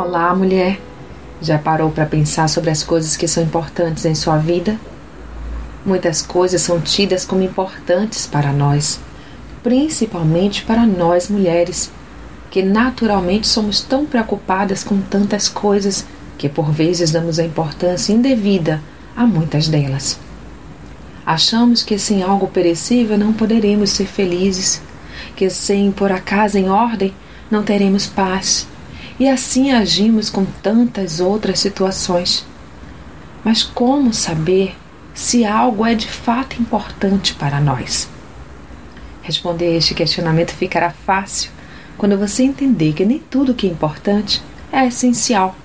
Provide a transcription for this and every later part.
Olá, mulher. Já parou para pensar sobre as coisas que são importantes em sua vida? Muitas coisas são tidas como importantes para nós, principalmente para nós mulheres, que naturalmente somos tão preocupadas com tantas coisas que por vezes damos a importância indevida a muitas delas. Achamos que sem algo perecível não poderemos ser felizes, que sem pôr a casa em ordem não teremos paz e assim agimos com tantas outras situações. Mas como saber se algo é de fato importante para nós? Responder este questionamento ficará fácil quando você entender que nem tudo que é importante é essencial.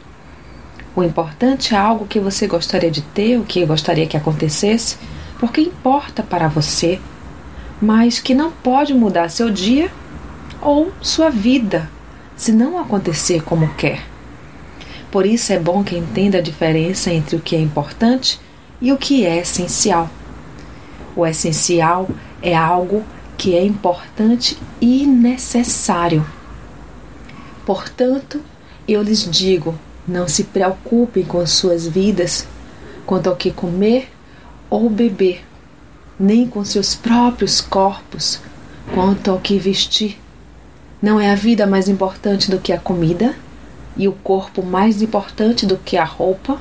O importante é algo que você gostaria de ter, o que gostaria que acontecesse, porque importa para você, mas que não pode mudar seu dia ou sua vida se não acontecer como quer. Por isso é bom que entenda a diferença entre o que é importante e o que é essencial. O essencial é algo que é importante e necessário. Portanto, eu lhes digo: não se preocupem com suas vidas quanto ao que comer ou beber, nem com seus próprios corpos quanto ao que vestir. Não é a vida mais importante do que a comida e o corpo mais importante do que a roupa?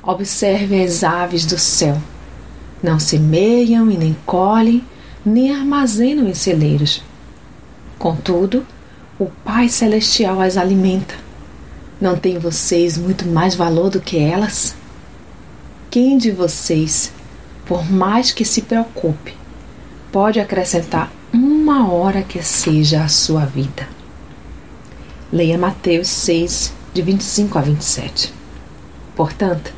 Observe as aves do céu. Não semeiam e nem colhem, nem armazenam em celeiros. Contudo, o Pai Celestial as alimenta. Não tem vocês muito mais valor do que elas? Quem de vocês, por mais que se preocupe, pode acrescentar uma hora que seja a sua vida. Leia Mateus 6, de 25 a 27. Portanto,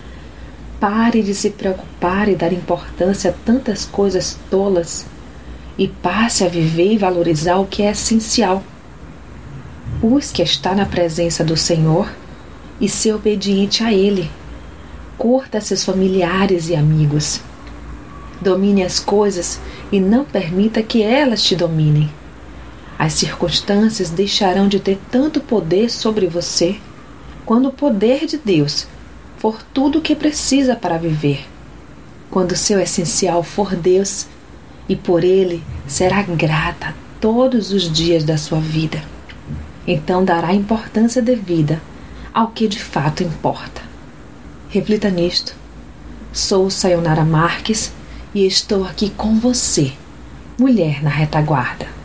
pare de se preocupar e dar importância a tantas coisas tolas e passe a viver e valorizar o que é essencial. Busque estar na presença do Senhor e ser obediente a Ele. Curta seus familiares e amigos. Domine as coisas e não permita que elas te dominem. As circunstâncias deixarão de ter tanto poder sobre você quando o poder de Deus for tudo o que precisa para viver. Quando seu essencial for Deus e por Ele será grata todos os dias da sua vida. Então dará importância devida ao que de fato importa. Reflita nisto. Sou Sayonara Marques e estou aqui com você, mulher na retaguarda.